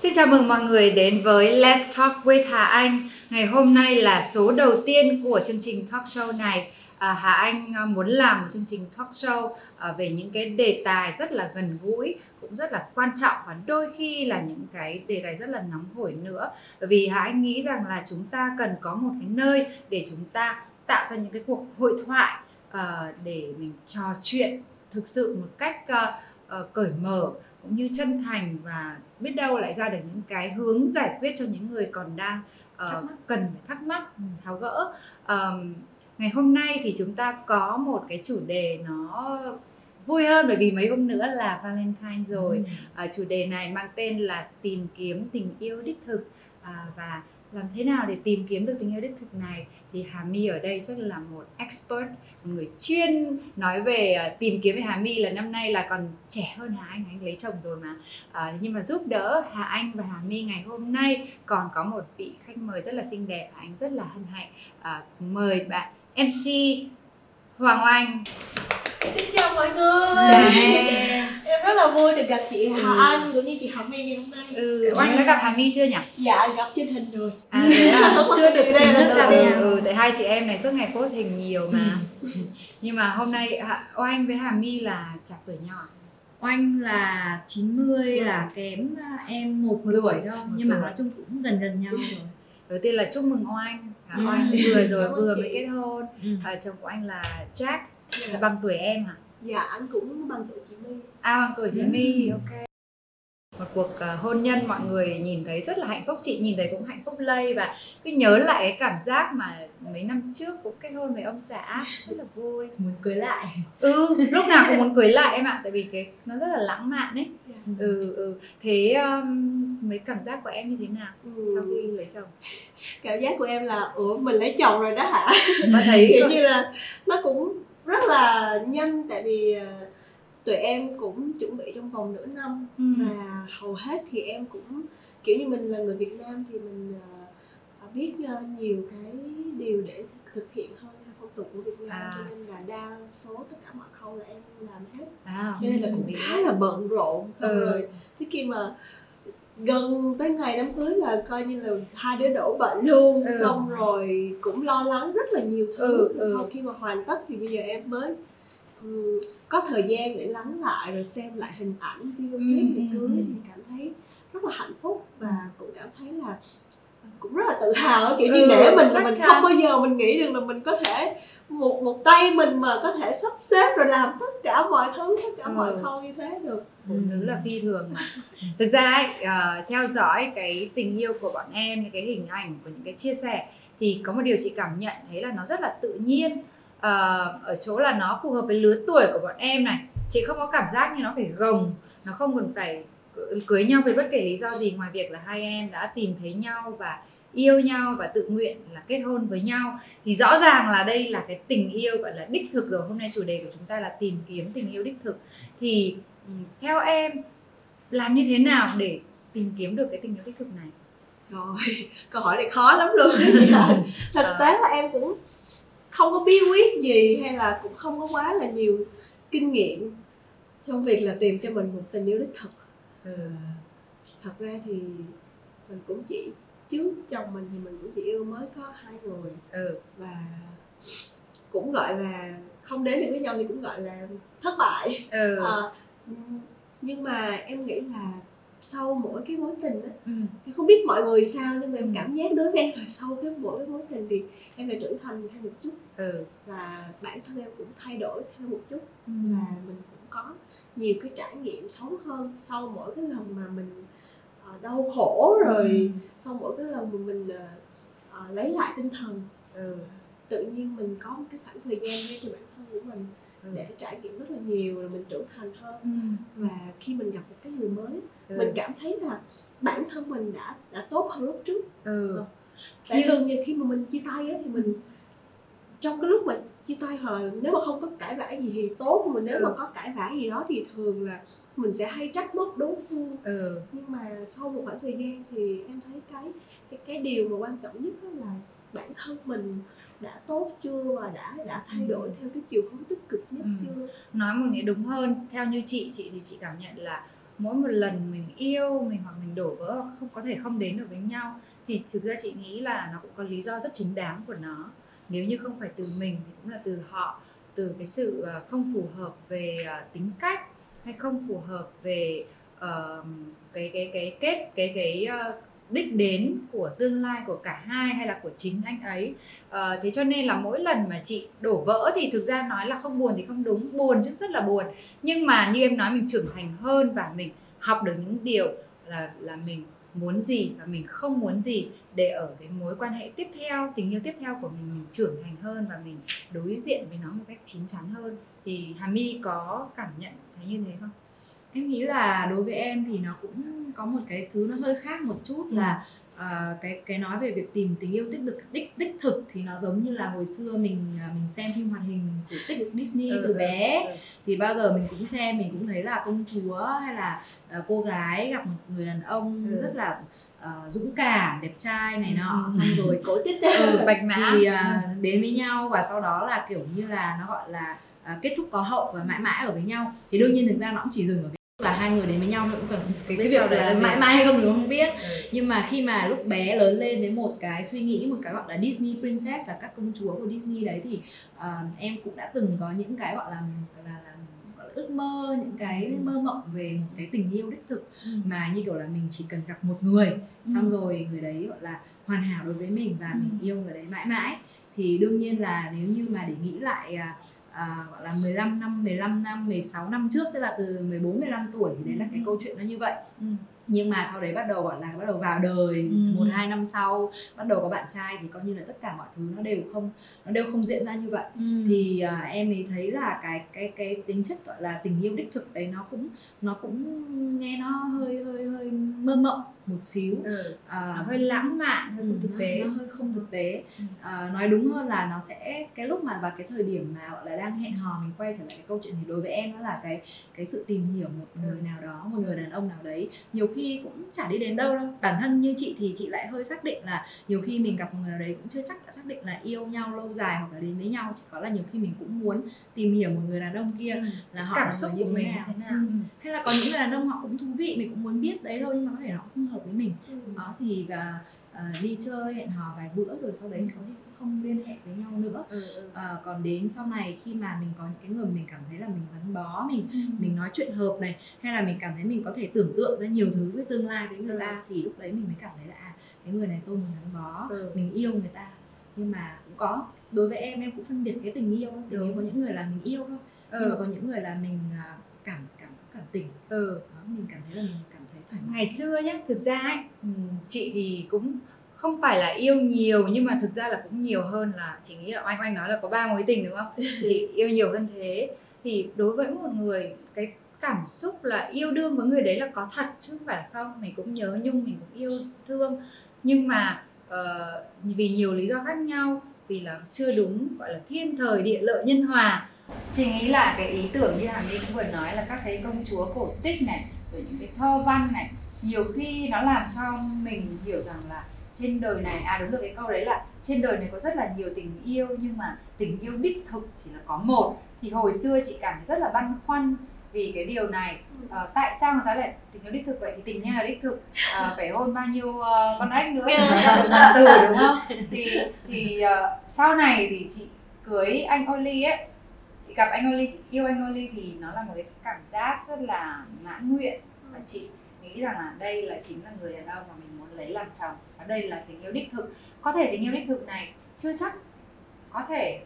Xin chào mừng mọi người đến với Let's Talk with Hà Anh. Ngày hôm nay là số đầu tiên của chương trình talk show này. À, Hà Anh à, muốn làm một chương trình talk show à, về những cái đề tài rất là gần gũi, cũng rất là quan trọng và đôi khi là những cái đề tài rất là nóng hổi nữa. Bởi vì Hà Anh nghĩ rằng là chúng ta cần có một cái nơi để chúng ta tạo ra những cái cuộc hội thoại à, để mình trò chuyện thực sự một cách à, à, cởi mở cũng như chân thành và biết đâu lại ra được những cái hướng giải quyết cho những người còn đang uh, cần phải thắc mắc tháo gỡ. Um, ngày hôm nay thì chúng ta có một cái chủ đề nó vui hơn bởi vì mấy hôm nữa là Valentine rồi. Ừ. uh, chủ đề này mang tên là tìm kiếm tình yêu đích thực. Uh, và làm thế nào để tìm kiếm được tình yêu đích thực này? Thì Hà My ở đây chắc là một expert một người chuyên nói về uh, tìm kiếm về Hà My là năm nay là còn trẻ hơn Hà Anh anh lấy chồng rồi mà. Uh, nhưng mà giúp đỡ Hà Anh và Hà My ngày hôm nay còn có một vị khách mời rất là xinh đẹp anh rất là hân hạnh. Uh, mời bạn MC Hoàng Anh Xin chào mọi người. Em rất là vui được gặp chị Hà ừ. Anh cũng như chị Hà My ngày hôm nay. Ừ, Anh đã gặp Hà My chưa nhỉ? Dạ, gặp trên hình rồi. À thế à, chưa được chính thức gặp. Ừ, tại hai chị em này suốt ngày post hình nhiều mà. Nhưng mà hôm nay Oanh với Hà My là chạc tuổi nhỏ. Oanh là 90 là kém à, em một tuổi thôi. Nhưng mà nói chung cũng gần gần nhau rồi. Đầu tiên là chúc mừng oanh. À, oanh vừa rồi vừa mới kết hôn. Ừ. à, chồng của anh là Jack là bằng tuổi em hả dạ anh cũng bằng tuổi chị My à bằng tuổi chị My ừ. ok một cuộc uh, hôn nhân mọi người nhìn thấy rất là hạnh phúc chị nhìn thấy cũng hạnh phúc lây và cứ nhớ lại cái cảm giác mà mấy năm trước cũng kết hôn với ông xã rất là vui muốn cưới lại ừ lúc nào cũng muốn cưới lại em ạ tại vì cái nó rất là lãng mạn ấy yeah. Dạ. ừ ừ thế um, mấy cảm giác của em như thế nào ừ. sau khi lấy chồng cảm giác của em là ủa mình lấy chồng rồi đó hả mà thấy kiểu như là nó cũng rất là nhanh tại vì uh, tụi em cũng chuẩn bị trong vòng nửa năm ừ. và hầu hết thì em cũng kiểu như mình là người Việt Nam thì mình uh, biết uh, nhiều cái điều để thực hiện hơn theo phong tục của Việt Nam à. cho nên là đa số tất cả mọi khâu là em làm hết à, cho nên là cũng khá là bận rộn xong ừ. rồi thế khi mà gần tới ngày đám cưới là coi như là hai đứa đổ bệnh luôn ừ. xong rồi cũng lo lắng rất là nhiều thứ ừ, ừ. sau khi mà hoàn tất thì bây giờ em mới um, có thời gian để lắng lại rồi xem lại hình ảnh video clip ừ, cưới thì cảm thấy rất là hạnh phúc và cũng cảm thấy là cũng rất là tự hào kiểu như ừ, để mình mình chắn. không bao giờ mình nghĩ được là mình có thể một một tay mình mà có thể sắp xếp rồi làm tất cả mọi thứ tất cả ừ. mọi khâu như thế được phụ nữ là phi thường mà thực ra ấy, uh, theo dõi cái tình yêu của bọn em những cái hình ảnh của những cái chia sẻ thì có một điều chị cảm nhận thấy là nó rất là tự nhiên uh, ở chỗ là nó phù hợp với lứa tuổi của bọn em này chị không có cảm giác như nó phải gồng nó không cần phải cưới nhau vì bất kể lý do gì ngoài việc là hai em đã tìm thấy nhau và yêu nhau và tự nguyện là kết hôn với nhau thì rõ ràng là đây là cái tình yêu gọi là đích thực rồi. Hôm nay chủ đề của chúng ta là tìm kiếm tình yêu đích thực. Thì ừ, theo em làm như thế nào để tìm kiếm được cái tình yêu đích thực này? Rồi câu hỏi này khó lắm luôn. Thực tế là em cũng không có bí quyết gì hay là cũng không có quá là nhiều kinh nghiệm trong việc là tìm cho mình một tình yêu đích thực ừ. thật ra thì mình cũng chỉ trước chồng mình thì mình cũng chỉ yêu mới có hai người ừ. và cũng gọi là không đến được với nhau thì cũng gọi là thất bại ừ. à, nhưng mà em nghĩ là sau mỗi cái mối tình á ừ. không biết mọi người sao nhưng mà em ừ. cảm giác đối với em là sau cái mỗi cái mối tình thì em đã trưởng thành thêm một chút ừ. và bản thân em cũng thay đổi thêm một chút ừ. và mình cũng có nhiều cái trải nghiệm sống hơn sau mỗi cái lần mà mình uh, đau khổ rồi ừ. sau mỗi cái lần mà mình uh, uh, lấy lại tinh thần ừ. tự nhiên mình có một cái khoảng thời gian ngay cho bản thân của mình ừ. để trải nghiệm rất là nhiều rồi mình trưởng thành hơn ừ. và khi mình gặp một cái người mới ừ. mình cảm thấy là bản thân mình đã đã tốt hơn lúc trước ừ. Ờ. tại thường như khi mà mình chia tay á thì mình trong cái lúc mà chia tay hoặc là nếu mà không có cãi vã gì thì tốt mà nếu ừ. mà có cãi vã gì đó thì thường là mình sẽ hay trách móc đối phương ừ. nhưng mà sau một khoảng thời gian thì em thấy cái cái cái điều mà quan trọng nhất đó là bản thân mình đã tốt chưa và đã đã thay đổi theo cái chiều hướng tích cực nhất ừ. chưa nói một nghĩa đúng hơn theo như chị chị thì chị cảm nhận là mỗi một lần mình yêu mình hoặc mình đổ vỡ hoặc không có thể không đến được với nhau thì thực ra chị nghĩ là nó cũng có lý do rất chính đáng của nó nếu như không phải từ mình thì cũng là từ họ từ cái sự ờ, không phù hợp về ờ, tính cách hay không phù hợp về uh, cái cái cái kết cái cái uh, đích đến của tương lai của cả hai hay là của chính anh ấy. Uh, thế cho nên là mỗi lần mà chị đổ vỡ thì thực ra nói là không buồn thì không đúng buồn chứ rất là buồn. Nhưng mà như em nói mình trưởng thành hơn và mình học được những điều là là mình muốn gì và mình không muốn gì để ở cái mối quan hệ tiếp theo tình yêu tiếp theo của mình mình trưởng thành hơn và mình đối diện với nó một cách chín chắn hơn thì Hà My có cảm nhận thấy như thế không? Em nghĩ là đối với em thì nó cũng có một cái thứ nó hơi khác một chút ừ. Uh, cái cái nói về việc tìm tình yêu tích thực đích đích thực thì nó giống như là hồi xưa mình uh, mình xem phim hoạt hình của tích Disney ừ, từ ừ, bé ừ. thì bao giờ mình cũng xem mình cũng thấy là công chúa hay là uh, cô gái gặp một người đàn ông ừ. rất là uh, dũng cảm đẹp trai này nọ ừ. xong rồi cổ tích ừ, bạch mã thì uh, đến với nhau và sau đó là kiểu như là nó gọi là uh, kết thúc có hậu và mãi mãi ở với nhau thì đương nhiên thực ra nó cũng chỉ dừng ở cái là hai người đến với nhau cũng cần cái, cái việc là mãi mãi hay không thì không biết ừ. nhưng mà khi mà lúc bé lớn lên với một cái suy nghĩ một cái gọi là Disney princess là các công chúa của Disney đấy thì uh, em cũng đã từng có những cái gọi là là, là ước mơ những cái ừ. mơ mộng về một cái tình yêu đích thực ừ. mà như kiểu là mình chỉ cần gặp một người ừ. xong rồi người đấy gọi là hoàn hảo đối với mình và ừ. mình yêu người đấy mãi mãi thì đương nhiên là nếu như mà để nghĩ lại uh, à, gọi là 15 năm, 15 năm, 16 năm trước tức là từ 14 15 tuổi thì đấy là cái câu chuyện nó như vậy. Ừ. Nhưng mà sau đấy bắt đầu gọi là bắt đầu vào đời ừ. một hai năm sau bắt đầu có bạn trai thì coi như là tất cả mọi thứ nó đều không nó đều không diễn ra như vậy. Ừ. Thì à, em ấy thấy là cái cái cái tính chất gọi là tình yêu đích thực đấy nó cũng nó cũng nghe nó hơi hơi hơi mơ mộng một xíu ừ. nó hơi lãng mạn hơi ừ, thực tế nó, hơi không thực tế ừ. à, nói đúng hơn là nó sẽ cái lúc mà vào cái thời điểm mà gọi là đang hẹn hò mình quay trở lại cái câu chuyện thì đối với em nó là cái cái sự tìm hiểu một ừ. người nào đó một người đàn ông nào đấy nhiều khi cũng chả đi đến đâu đâu bản thân như chị thì chị lại hơi xác định là nhiều khi mình gặp một người nào đấy cũng chưa chắc đã xác định là yêu nhau lâu dài hoặc là đến với nhau chỉ có là nhiều khi mình cũng muốn tìm hiểu một người đàn ông kia ừ. là họ cảm xúc của mình nào. thế nào ừ. hay là có những người đàn ông họ cũng thú vị mình cũng muốn biết đấy thôi nhưng mà có thể họ không hợp với mình ừ. đó thì và uh, đi chơi hẹn hò vài bữa rồi sau đấy ừ. có thể không liên hệ với nhau nữa ừ, ừ. Uh, còn đến sau này khi mà mình có những cái người mình cảm thấy là mình gắn bó mình ừ. mình nói chuyện hợp này hay là mình cảm thấy mình có thể tưởng tượng ra nhiều thứ với tương lai với người ừ. ta thì lúc đấy mình mới cảm thấy là à cái người này tôi mình gắn bó ừ. mình yêu người ta nhưng mà cũng có đối với em em cũng phân biệt cái tình yêu tình yêu có những người là mình yêu thôi ừ. nhưng mà có những người là mình à, cảm cảm cảm tình ừ. đó, mình cảm thấy là mình cảm ngày xưa nhé thực ra ấy chị thì cũng không phải là yêu nhiều nhưng mà thực ra là cũng nhiều hơn là chị nghĩ là oanh oanh nói là có ba mối tình đúng không? Chị yêu nhiều hơn thế. Thì đối với một người cái cảm xúc là yêu đương với người đấy là có thật chứ không phải không. Mình cũng nhớ nhung mình cũng yêu thương. Nhưng mà uh, vì nhiều lý do khác nhau vì là chưa đúng gọi là thiên thời địa lợi nhân hòa. Chị nghĩ là cái ý tưởng như hàm my cũng vừa nói là các cái công chúa cổ tích này rồi những cái thơ văn này nhiều khi nó làm cho mình hiểu rằng là trên đời này. À đúng rồi cái câu đấy là trên đời này có rất là nhiều tình yêu nhưng mà tình yêu đích thực chỉ là có một. Thì hồi xưa chị cảm thấy rất là băn khoăn vì cái điều này. À, tại sao người ta lại tình yêu đích thực? Vậy thì tình nhân là đích thực. À, phải hôn bao nhiêu uh, con ếch nữa? Thì là từ đúng không? Thì thì uh, sau này thì chị cưới anh Oli ấy. Chị gặp anh Oli chị yêu anh Oli thì nó là một cái cảm giác rất là mãn nguyện. Và chị nghĩ rằng là đây là chính là người đàn ông mà mình lấy làm chồng và đây là tình yêu đích thực có thể tình yêu đích thực này chưa chắc có thể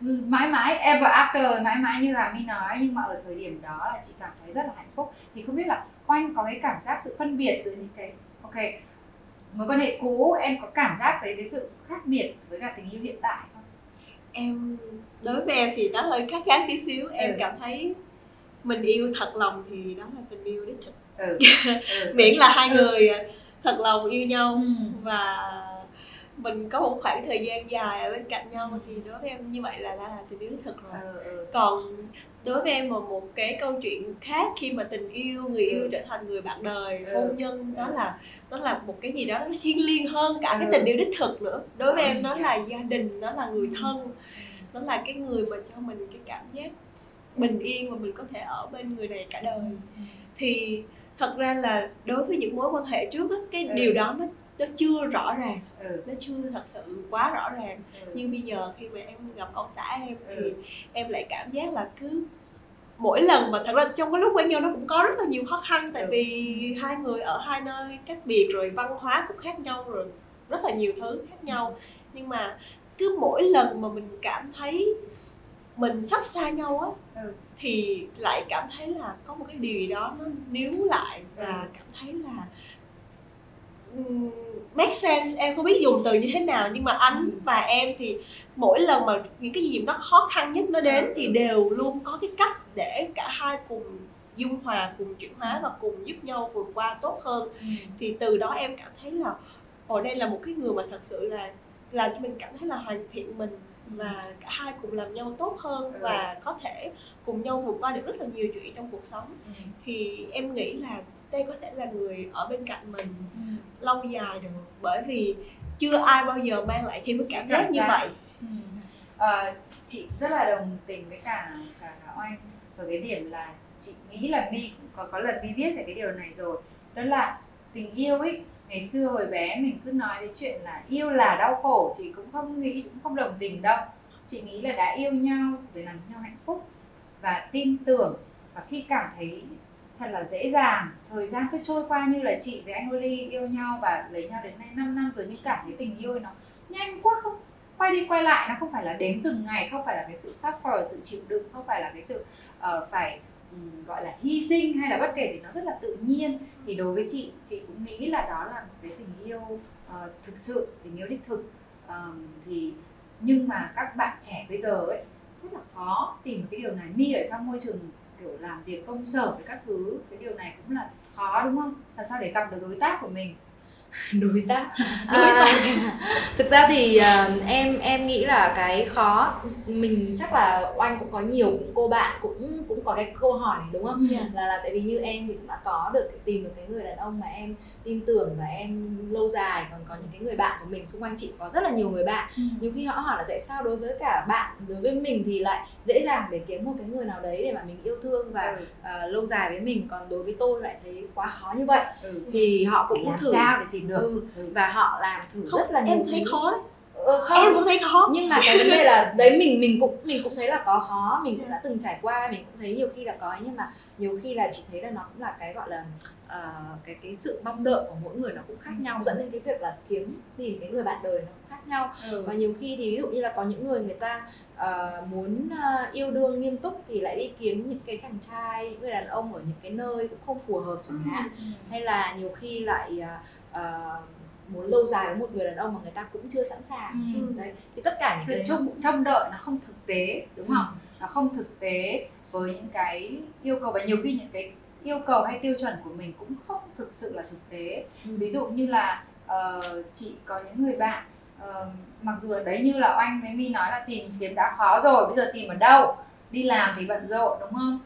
mãi mãi ever after mãi mãi như là mi nói nhưng mà ở thời điểm đó là chị cảm thấy rất là hạnh phúc thì không biết là oanh có cái cảm giác sự phân biệt giữa những cái ok mối quan hệ cũ em có cảm giác thấy cái sự khác biệt với cả tình yêu hiện tại không em đối với em thì nó hơi khác khác tí xíu em ừ. cảm thấy mình yêu thật lòng thì đó là tình yêu đích thực ừ. ừ. miễn là hai ừ. người thật lòng yêu nhau ừ. và mình có một khoảng thời gian dài ở bên cạnh nhau thì đối với em như vậy là đã là tình yêu đích thực rồi ừ, ừ. còn đối với em là một cái câu chuyện khác khi mà tình yêu người yêu ừ. trở thành người bạn đời ừ. hôn nhân đó là nó là một cái gì đó nó thiêng liêng hơn cả cái tình yêu đích thực nữa đối với em nó là gia đình nó là người thân nó là cái người mà cho mình cái cảm giác bình yên và mình có thể ở bên người này cả đời thì thật ra là đối với những mối quan hệ trước á, cái Ừ. điều đó nó nó chưa rõ ràng ừ, nó chưa thật sự quá rõ ràng ừ. nhưng bây giờ khi mà em gặp ông xã em thì Ừ. em lại cảm giác là cứ mỗi lần mà thật ra trong cái lúc quen nhau nó cũng có rất là nhiều khó khăn tại Ừ. vì hai người ở hai nơi cách biệt rồi văn hóa cũng khác nhau rồi rất là nhiều thứ khác nhau nhưng mà cứ mỗi lần mà mình cảm thấy mình sắp xa nhau á Ừ. thì lại cảm thấy là có một cái điều gì đó nó níu lại và Ừ. cảm thấy là um, make sense em không biết dùng từ như thế nào nhưng mà anh Ừ. và em thì mỗi lần mà những cái gì nó khó khăn nhất nó đến Ừ. thì đều luôn có cái cách để cả hai cùng dung hòa cùng chuyển hóa và cùng giúp nhau vượt qua tốt hơn Ừ. thì từ đó em cảm thấy là ồ đây là một cái người mà thật sự là làm cho mình cảm thấy là hoàn thiện mình và cả hai cùng làm nhau tốt hơn Ừ. và có thể cùng nhau vượt qua được rất là nhiều chuyện trong cuộc sống Ừ. thì em nghĩ là đây có thể là người ở bên cạnh mình Ừ. lâu dài được bởi vì chưa ai bao giờ mang lại thêm cái cảm giác như vậy Ừ. Ờ, chị rất là đồng tình với cả cả cả oanh ở cái điểm là chị nghĩ là mi có có lần mi viết về cái điều này rồi đó là tình yêu ấy ngày xưa hồi bé mình cứ nói cái chuyện là yêu là đau khổ chị cũng không nghĩ cũng không đồng tình đâu. Chị nghĩ là đã yêu nhau để làm cho nhau hạnh phúc và tin tưởng. Và khi cảm thấy thật là dễ dàng thời gian cứ trôi qua như là chị với anh Oli yêu nhau và lấy nhau đến nay 5 năm rồi nhưng cảm thấy tình yêu nó nhanh quá không quay đi quay lại. Nó không phải là đến từng ngày không phải là cái sự suffer sự chịu đựng không phải là cái sự uh, phải Ừ, gọi là hy sinh hay là bất kể thì nó rất là tự nhiên. Thì đối với chị chị cũng nghĩ là đó là một cái tình yêu uh, thực sự tình yêu đích thực. Ờm, thì nhưng mà các bạn trẻ bây giờ ấy rất là khó tìm cái điều này. Mi ở trong môi trường kiểu làm việc công sở với các thứ cái điều này cũng là khó đúng không? Làm sao để gặp được đối tác của mình? Đối tác. Đối À, thực ra thì à, em em nghĩ là cái khó mình chắc là oanh cũng có nhiều cũng cô bạn cũng cũng có cái câu hỏi này đúng không? Dạ. là là tại vì như em thì cũng đã có được cái- tìm được cái người đàn ông mà em tin tưởng và em lâu dài. Còn có những cái người bạn của mình xung quanh chị có rất là nhiều người bạn. Nhiều khi họ hỏi là tại sao đối với cả bạn đối với mình thì lại dễ dàng để kiếm một cái người nào đấy để mà mình yêu thương và ừ. à, lâu dài với mình. Còn đối với tôi lại thấy quá khó như vậy. Ừ. thì họ cũng làm thử sao để tìm được Ừ, Ừ. và họ làm thử không rất là nhiều em thấy thứ. khó đấy Ờ, không. em cũng thấy khó nhưng mà cái vấn đề là đấy mình mình cũng mình cũng thấy là có khó mình cũng đã từng trải qua mình cũng thấy nhiều khi là có nhưng mà nhiều khi là chị thấy là nó cũng là cái gọi là ờ, cái cái sự mong đợi của mỗi người nó cũng khác nhau dẫn đến cái việc là kiếm tìm cái người bạn đời nó cũng khác nhau Ừ. và nhiều khi thì ví dụ như là có những người người ta ờ, muốn ờ, yêu đương nghiêm túc thì lại đi kiếm những cái chàng trai những người đàn ông ở những cái nơi cũng không phù hợp chẳng hạn Ừ. hay là nhiều khi lại ờ, ờ, muốn lâu dài với một người đàn ông mà người ta cũng chưa sẵn sàng Ừ. đấy thì tất cả những sự cái trông trông đợi nó không thực tế đúng không Ừ. nó không thực tế với những cái yêu cầu và nhiều khi những cái yêu cầu hay tiêu chuẩn của mình cũng không thực sự là thực tế Ừ. ví dụ như là ờ, chị có những người bạn ờ, mặc dù là đấy như là oanh với mi nói là tìm kiếm đã khó rồi bây giờ tìm ở đâu đi làm thì bận rộn đúng không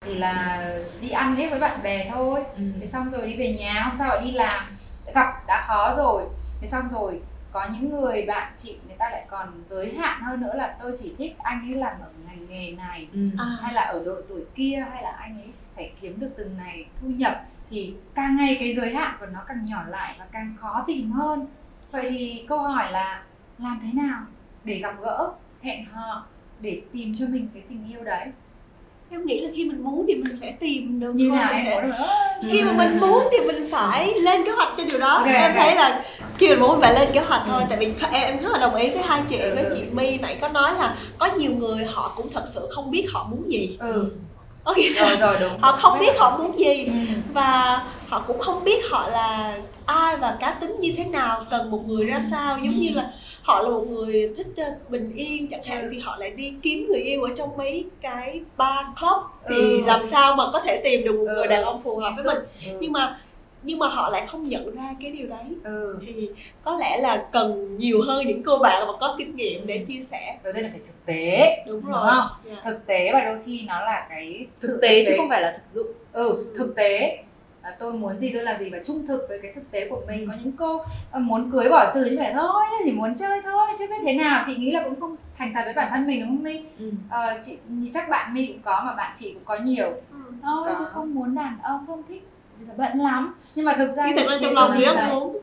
thì là đi ăn ấy với bạn bè thôi. Ừ. thế xong rồi đi về nhà hôm sau lại đi làm. Gặp đã khó rồi. Thế xong rồi có những người bạn chị người ta lại còn giới hạn hơn nữa là tôi chỉ thích anh ấy làm ở ngành nghề này Ừ. à, hay là ở độ tuổi kia hay là anh ấy phải kiếm được từng này thu nhập. Thì càng ngày cái giới hạn của nó càng nhỏ lại và càng khó tìm hơn. Vậy thì câu hỏi là làm thế nào để gặp gỡ hẹn hò để tìm cho mình cái tình yêu đấy em nghĩ là khi mình muốn thì mình sẽ tìm được như nào mình em sẽ khi mà mình muốn thì mình phải lên kế hoạch cho điều đó Ok, em ok. thấy là khi mình muốn mình phải lên kế hoạch thôi Ừ. tại vì em em rất là đồng ý với hai chị Ừ, với ừ. chị My nãy có nói là có nhiều người họ cũng thật sự không biết họ muốn gì ừ có nghĩa là rồi rồi đúng họ không biết họ muốn gì ừ. và họ cũng không biết họ là ai và cá tính như thế nào cần một người ra sao giống Ừ. như là họ là một người thích ờ, bình yên chẳng hạn Ừ. thì họ lại đi kiếm người yêu ở trong mấy cái bar club thì Ừ. làm sao mà có thể tìm được một Ừ. người đàn ông phù hợp với mình ừ. nhưng mà nhưng mà họ lại không nhận ra cái điều đấy ừ. thì có lẽ là cần nhiều hơn những cô bạn mà có kinh nghiệm để chia sẻ đầu tiên là phải thực tế đúng Đúng rồi không? Dạ. thực tế và đôi khi nó là cái thực sự tế chứ không phải là thực dụng ừ thực tế à, tôi muốn gì tôi làm gì và trung thực với cái thực tế của mình. Có những cô à, muốn cưới bỏ xử như vậy thôi chỉ muốn chơi thôi chứ biết thế nào. Chị nghĩ là cũng không thành thật với bản thân mình đúng không my ừ. Ờ, chị chắc bạn my cũng có mà bạn chị cũng có nhiều. Ừ. tôi không muốn đàn ông không thích. Bây giờ bận lắm. Nhưng mà thực ra Thì thật ra trong lòng thì rất muốn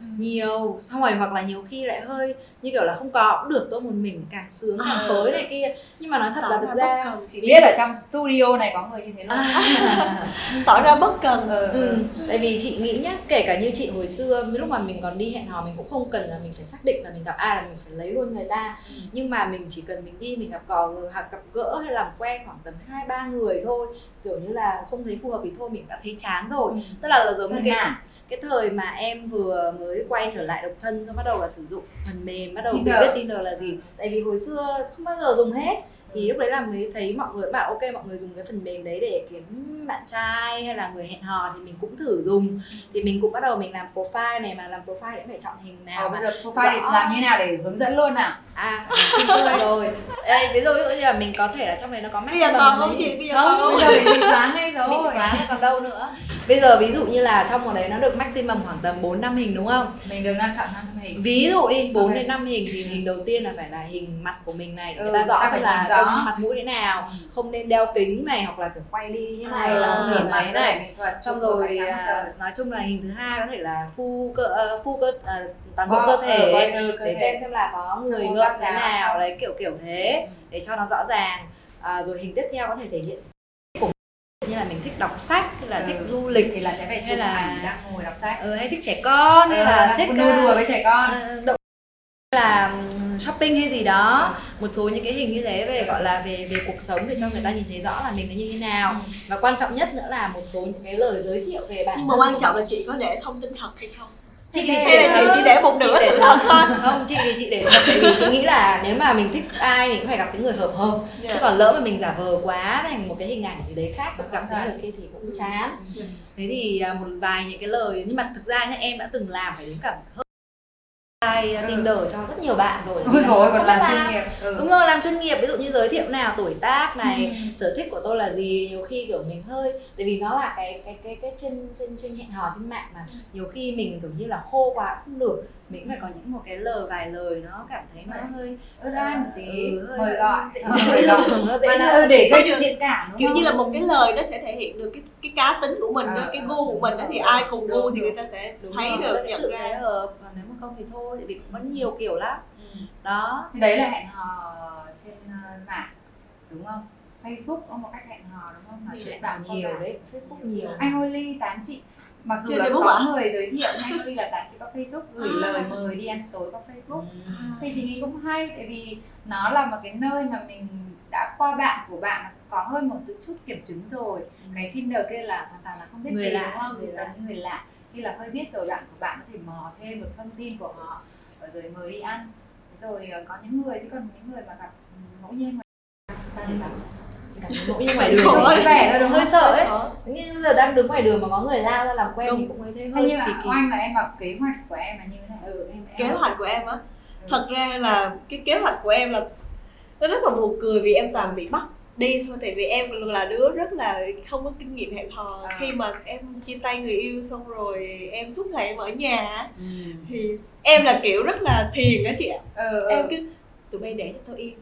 Ừ. nhiều xong rồi hoặc là nhiều khi lại hơi như kiểu là không có cũng được tôi một mình càng sướng càng À. phới này kia nhưng mà nói thật là thực ra cần chị biết ở trong studio này có người như thế luôn tỏ ra bất cần ừ. Ừ, tại vì chị nghĩ nhá, kể cả như chị hồi xưa lúc mà mình còn đi hẹn hò mình cũng không cần là mình phải xác định là mình gặp ai là mình phải lấy luôn người ta. Ừ. Nhưng mà mình chỉ cần mình đi mình gặp gò hoặc gặp gỡ hay làm quen khoảng tầm 2 3 người thôi, kiểu như là không thấy phù hợp thì thôi mình đã thấy chán rồi. Ừ. Tức là là giống như cái. Cái thời mà em vừa mới quay trở lại độc thân xong bắt đầu là sử dụng phần mềm bắt đầu Tinder. biết Tinder là gì. Tại vì hồi xưa không bao giờ dùng hết. Thì lúc đấy là mới thấy mọi người bảo ok mọi người dùng cái phần mềm đấy để kiếm bạn trai hay là người hẹn hò thì mình cũng thử dùng. Thì mình cũng bắt đầu mình làm profile này mà làm profile cũng phải chọn hình nào. Ờ, bây giờ profile rõ. làm như nào để hướng dẫn luôn à lỗi rồi. Đây, ví dụ như là mình có thể là trong này nó có bây giờ còn không chị? Bây giờ không? bây giờ mình xóa ngay rồi. bị xóa còn đâu nữa bây giờ ví dụ như là trong một đấy nó được maximum khoảng tầm 4 năm hình đúng không mình được năm chọn năm hình ví dụ đi 4 Ok. đến 5 hình thì hình đầu tiên là phải là hình mặt của mình này để Ừ, người ta rõ xem là rõ. trông mặt mũi thế nào Ừ. không nên đeo kính này hoặc là kiểu quay đi như này À, là không nhìn máy này xong rồi mặt à, nói chung là hình thứ hai có thể là phu cơ ờ, phu cơ à, toàn bộ Wow, cơ ờ, thể body, cơ để thể. xem xem là có người góc thế nào đấy kiểu kiểu thế Ừ. để cho nó rõ ràng à, rồi hình tiếp theo có thể thể hiện như là mình thích đọc sách hay là Ừ. thích du lịch thì là sẽ phải chụp là- ảnh đang ngồi đọc sách. Ừ, hay thích trẻ con hay Ờ, là thích nô à, đùa với trẻ con. Ờ, động là shopping hay gì đó. Một số những cái hình như thế về gọi là về về cuộc sống để cho người ta nhìn thấy rõ là mình là như thế nào. Ừ. và quan trọng nhất nữa là một số những cái lời giới thiệu về bản nhưng mà quan trọng là chị có để thông tin thật hay không chị thì Hay là chị chỉ để một nửa sự thật thôi không chị thì chị để thật tại vì chị nghĩ là nếu mà mình thích ai mình cũng phải gặp cái người hợp hợp Dạ. chứ còn lỡ mà mình giả vờ quá thành một cái hình ảnh gì đấy khác xong gặp cái Thật. người kia thì cũng chán Dạ. thế thì à, một vài những cái lời nhưng mà thực ra nhá em đã từng làm phải đến cả hơn hai Ừ. Tinder cho rất nhiều bạn rồi ôi rồi còn làm chuyên nghiệp ừ. đúng rồi làm chuyên nghiệp ví dụ như giới thiệu nào tuổi tác này Ừ. sở thích của tôi là gì nhiều khi kiểu mình hơi tại vì nó là cái cái cái cái trên trên trên hẹn hò trên mạng mà nhiều khi mình kiểu như là khô quá cũng được mình cũng phải có những một cái lời vài lời nó cảm thấy nó hơi ơ đoan một tí. Ừ, mời gọi. dễ- Ờ, mời gọi. Mà là ừ, để gây sự thiện cảm đúng kiểu không? như là một cái lời nó sẽ thể hiện được cái cái cá tính của mình Ờ, cái gu của mình đó thì ai cùng gu thì người ta sẽ Đúng thấy rồi, được nhận ra. hợp. Và nếu mà không thì thôi tại vì cũng có nhiều kiểu lắm. Đó. Thì đấy là hẹn hò trên ờ, mạng đúng không? Facebook có một cách hẹn hò đúng không? Nói Thì chuyện nhiều đấy. Facebook nhiều. Anh Holly tán chị mặc dù Trên là Facebook có ạ? người giới thiệu anh Holly là tán chị có Facebook gửi À. lời mời đi ăn tối có Facebook Ừ. thì chị nghĩ cũng hay tại vì nó là một cái nơi mà mình đã qua bạn của bạn có hơi một chút kiểm chứng rồi cái Tinder kia là hoàn toàn là không biết Người gì lạ, đúng không người lạ. người lạ khi là hơi biết rồi bạn của bạn có thể mò thêm được thông tin của họ rồi mời đi ăn rồi ờ, có những người thì còn những người mà gặp ừ, ngẫu nhiên để gặp Cảm thấy ngẫu nhiên ngoài đường Khổ ấy. vẻ thôi, đúng hơi sợ ấy Đó. như bây giờ đang đứng ngoài đường mà có người lao ra làm quen Đúng. thì cũng thấy thế Thế hơi nhưng kỳ mà kỳ oanh là em bảo kế hoạch của em là như thế này ừ, em, em kế hoạch của em á thật ra là cái kế hoạch của em là nó rất là buồn cười vì em toàn bị bắt đi thôi tại vì em là đứa rất là không có kinh nghiệm hẹn hò À. khi mà em chia tay người yêu xong rồi em suốt ngày em ở nhà á, ừ. thì em là kiểu rất là thiền đó chị ạ ừ, em ừ. cứ tụi bay để cho tao yên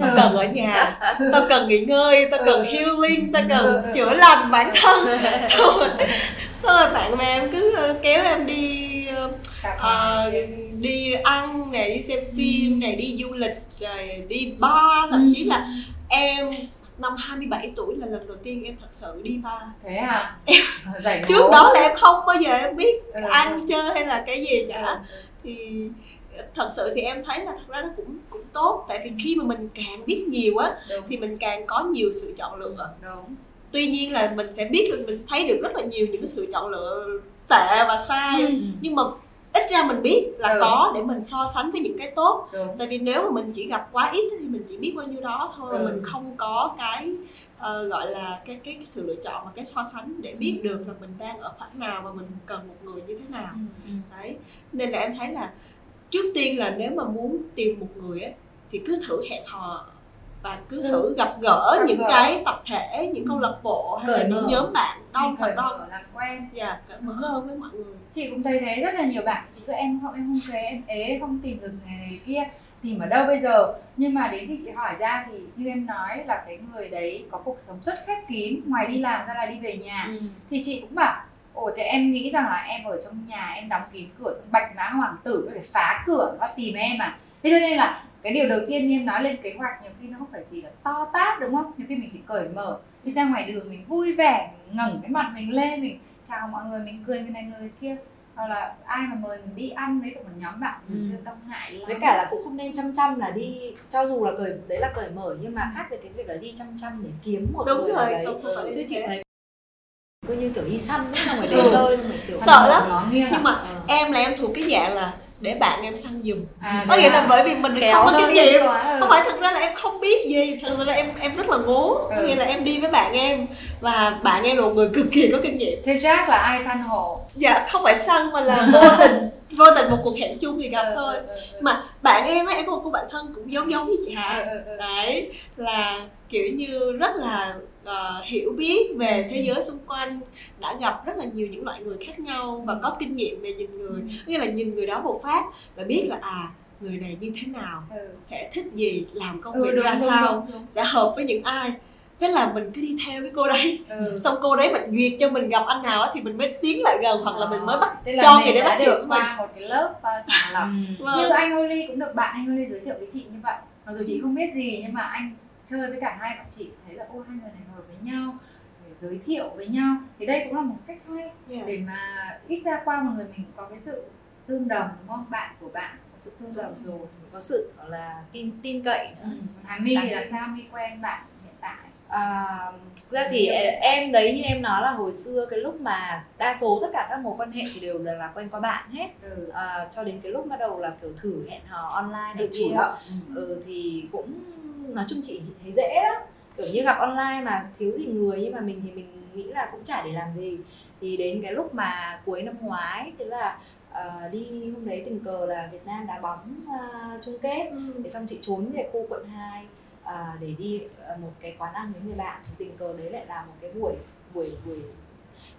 tao ừ. cần ở nhà tao cần nghỉ ngơi tao cần Ừ. healing tao Ừ, cần ừ. chữa lành bản thân xong rồi bạn bè em cứ ờ, kéo em đi. Ờ, đi ăn này đi xem phim này đi du lịch rồi đi bar thậm chí là em năm 27 tuổi là lần đầu tiên em thật sự đi bar thế à Rảnh trước đó là em không bao giờ em biết Ừ, ăn chơi hay là cái gì ừ, cả ừ. thì thật sự thì em thấy là thật ra nó cũng cũng tốt. Tại vì khi mà mình càng biết nhiều á đúng. thì mình càng có nhiều sự chọn lựa. Đúng. Tuy nhiên là mình sẽ biết là mình sẽ thấy được rất là nhiều những cái sự chọn lựa tệ và sai. Ừ. nhưng mà ít ra mình biết là Ừ. có để mình so sánh với những cái tốt. Đúng. Tại vì nếu mà mình chỉ gặp quá ít thì mình chỉ biết bao nhiêu đó thôi. Ừ. mình không có cái ờ, gọi là cái, cái cái sự lựa chọn và cái so sánh để biết được là mình đang ở khoảng nào và mình cần một người như thế nào. Ừ. đấy. Nên là em thấy là trước tiên là nếu mà muốn tìm một người ấy thì cứ thử hẹn hò và cứ Ừ. thử gặp gỡ Gặp những gỡ. cái tập thể những câu lạc bộ hay là Cởi những mở. nhóm bạn đông thật đông làm quen dạ cởi mở hơn với mọi người chị cũng thấy thế rất là nhiều bạn chị cứ em không em không thế em ế không tìm được người này kia tìm ở đâu bây giờ nhưng mà đến khi chị hỏi ra thì như em nói là cái người đấy có cuộc sống rất khép kín ngoài đi làm ra là đi về nhà Ừ. thì chị cũng bảo ồ thì em nghĩ rằng là em ở trong nhà em đóng kín cửa xong bạch mã hoàng tử phải phá cửa và tìm em à thế cho nên là cái điều đầu tiên như em nói lên kế hoạch nhiều khi nó không phải gì là to tát đúng không nhiều khi mình chỉ cởi mở đi ra ngoài đường mình vui vẻ mình ngẩng cái mặt mình lên mình chào mọi người mình cười người này người kia hoặc là ai mà mời mình đi ăn với một nhóm bạn Ừ. mình ừ. ngại lắm với cả là cũng không nên chăm chăm là đi cho dù là cởi đấy là cởi mở nhưng mà khác với cái việc là đi chăm chăm để kiếm một đúng người rồi đấy không không phải chứ chị thế. thấy cứ như kiểu đi săn ấy, xong rồi Ừ. đến nơi xong rồi kiểu Sợ lắm. nghiêng nhưng mà Ờ. em là em thuộc cái dạng là để bạn em săn giùm à, có nghĩa là bởi vì mình không có kinh nghiệm quá, ừ. không phải thực ra là em không biết gì thực ra là em em rất là ngố có Ừ. nghĩa là em đi với bạn em và bạn em là một người cực kỳ có kinh nghiệm thế Jack là ai săn hổ dạ không phải săn mà là vô tình vô tình một cuộc hẹn chung thì gặp Ừ, thôi ừ, ừ, ừ. mà bạn em á em có một cô bạn thân cũng giống giống với chị Hà Ừ, ừ, ừ. đấy là kiểu như rất là ờ, hiểu biết về thế giới xung quanh đã gặp rất là nhiều những loại người khác nhau và có kinh nghiệm về nhìn người nghĩa là nhìn người đó một phát là biết là à người này như thế nào Ừ. sẽ thích gì làm công Ừ, việc đúng, ra đúng, sao đúng, đúng. sẽ hợp với những ai thế là mình cứ đi theo với cô đấy Ừ. xong cô đấy mà duyệt cho mình gặp anh nào á thì mình mới tiến lại gần hoặc là mình mới bắt Thế là cho người đấy bắt được qua một cái lớp uh, sàng lọc Ừ. Vâng. như anh Oli cũng được bạn anh Oli giới thiệu với chị như vậy mặc dù chị không biết gì nhưng mà anh chơi với cả hai bạn chị thấy là ô hai người này hợp với nhau để giới thiệu với nhau thì đây cũng là một cách hay Dạ. để mà ít ra qua một người mình có cái sự tương đồng đúng không bạn của bạn có sự tương đồng rồi có sự gọi là tin tin cậy nữa ừ. còn Hà My thì là sao My quen bạn À, thực ra thì em đấy như em nói là hồi xưa cái lúc mà đa số tất cả các mối quan hệ thì đều là, là quen qua bạn hết. Ừ. à, cho đến cái lúc bắt đầu là kiểu thử hẹn hò online được này chủ kia. động ừ, thì cũng nói chung chị chị thấy dễ lắm kiểu như gặp online mà thiếu gì người nhưng mà mình thì mình nghĩ là cũng chả để làm gì. Thì đến cái lúc mà cuối năm ngoái thế là ờ, đi hôm đấy tình cờ là Việt Nam đá bóng ờ, chung kết. Ừ. thế xong chị trốn về khu quận 2 à, để đi ờ, một cái quán ăn với người bạn thì tình cờ đấy lại là một cái buổi buổi buổi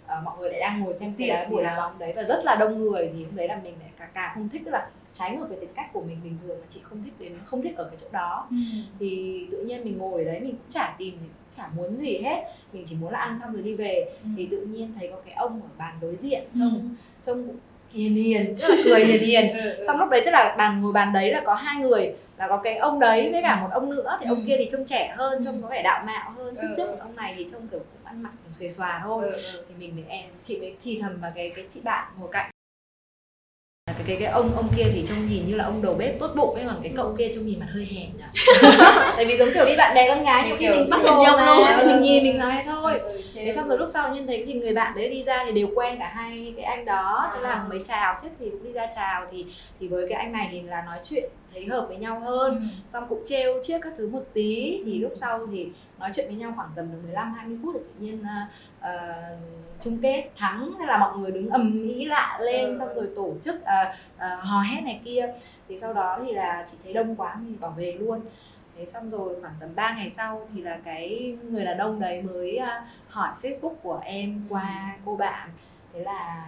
ờ, mọi người lại đang ngồi xem Tiệc buổi đó. bóng đấy và rất là đông người thì hôm đấy là mình lại càng càng không thích tức là trái ngược với tính cách của mình bình thường là chị không thích đến không thích ở cái chỗ đó. Ừ. thì tự nhiên mình ngồi ở đấy mình cũng chả tìm thì cũng chả muốn gì hết. Mình chỉ muốn là ăn xong rồi đi về. Thì tự nhiên thấy có cái ông ở bàn đối diện trông trông cũng hiền hiền rất là cười hiền hiền. Ừ, ừ. xong lúc đấy tức là bàn ngồi bàn đấy là có hai người là có cái ông đấy với cả một ông nữa thì Ừ. ông kia thì trông trẻ hơn Ừ. trông có vẻ đạo mạo hơn sức Ừ, sức ừ. ông này thì trông kiểu cũng ăn mặc xuề xòa thôi Ừ, ừ. thì mình với em chị mới thì thầm vào cái cái chị bạn ngồi cạnh cái cái ông ông kia thì trông nhìn như là ông đầu bếp tốt bụng ấy còn cái cậu kia trông nhìn mặt hơi hèn tại vì giống kiểu đi bạn bè con gái nhiều khi mình bắt hình dong mà. luôn. mình nhìn mình nói thôi. Ừ, ừ, thế xong rồi lúc sau nhân thấy thì người bạn đấy đi ra thì đều quen cả hai cái anh đó. Thế là À. mới chào trước thì cũng đi ra chào thì thì với cái anh này thì là nói chuyện thấy hợp với nhau hơn. Ừ. xong cũng trêu chiếc các thứ một tí thì lúc sau thì nói chuyện với nhau khoảng tầm được 15 20 phút thì tự nhiên ờ, chung kết thắng thế là mọi người đứng ầm ĩ lạ lên Ừ. xong rồi tổ chức ờ, ờ, hò hét này kia. Thì sau đó thì là chị thấy đông quá thì bỏ về luôn. Thế xong rồi khoảng tầm 3 ngày sau thì là cái người đàn ông đấy mới ờ, hỏi Facebook của em qua cô bạn. Thế là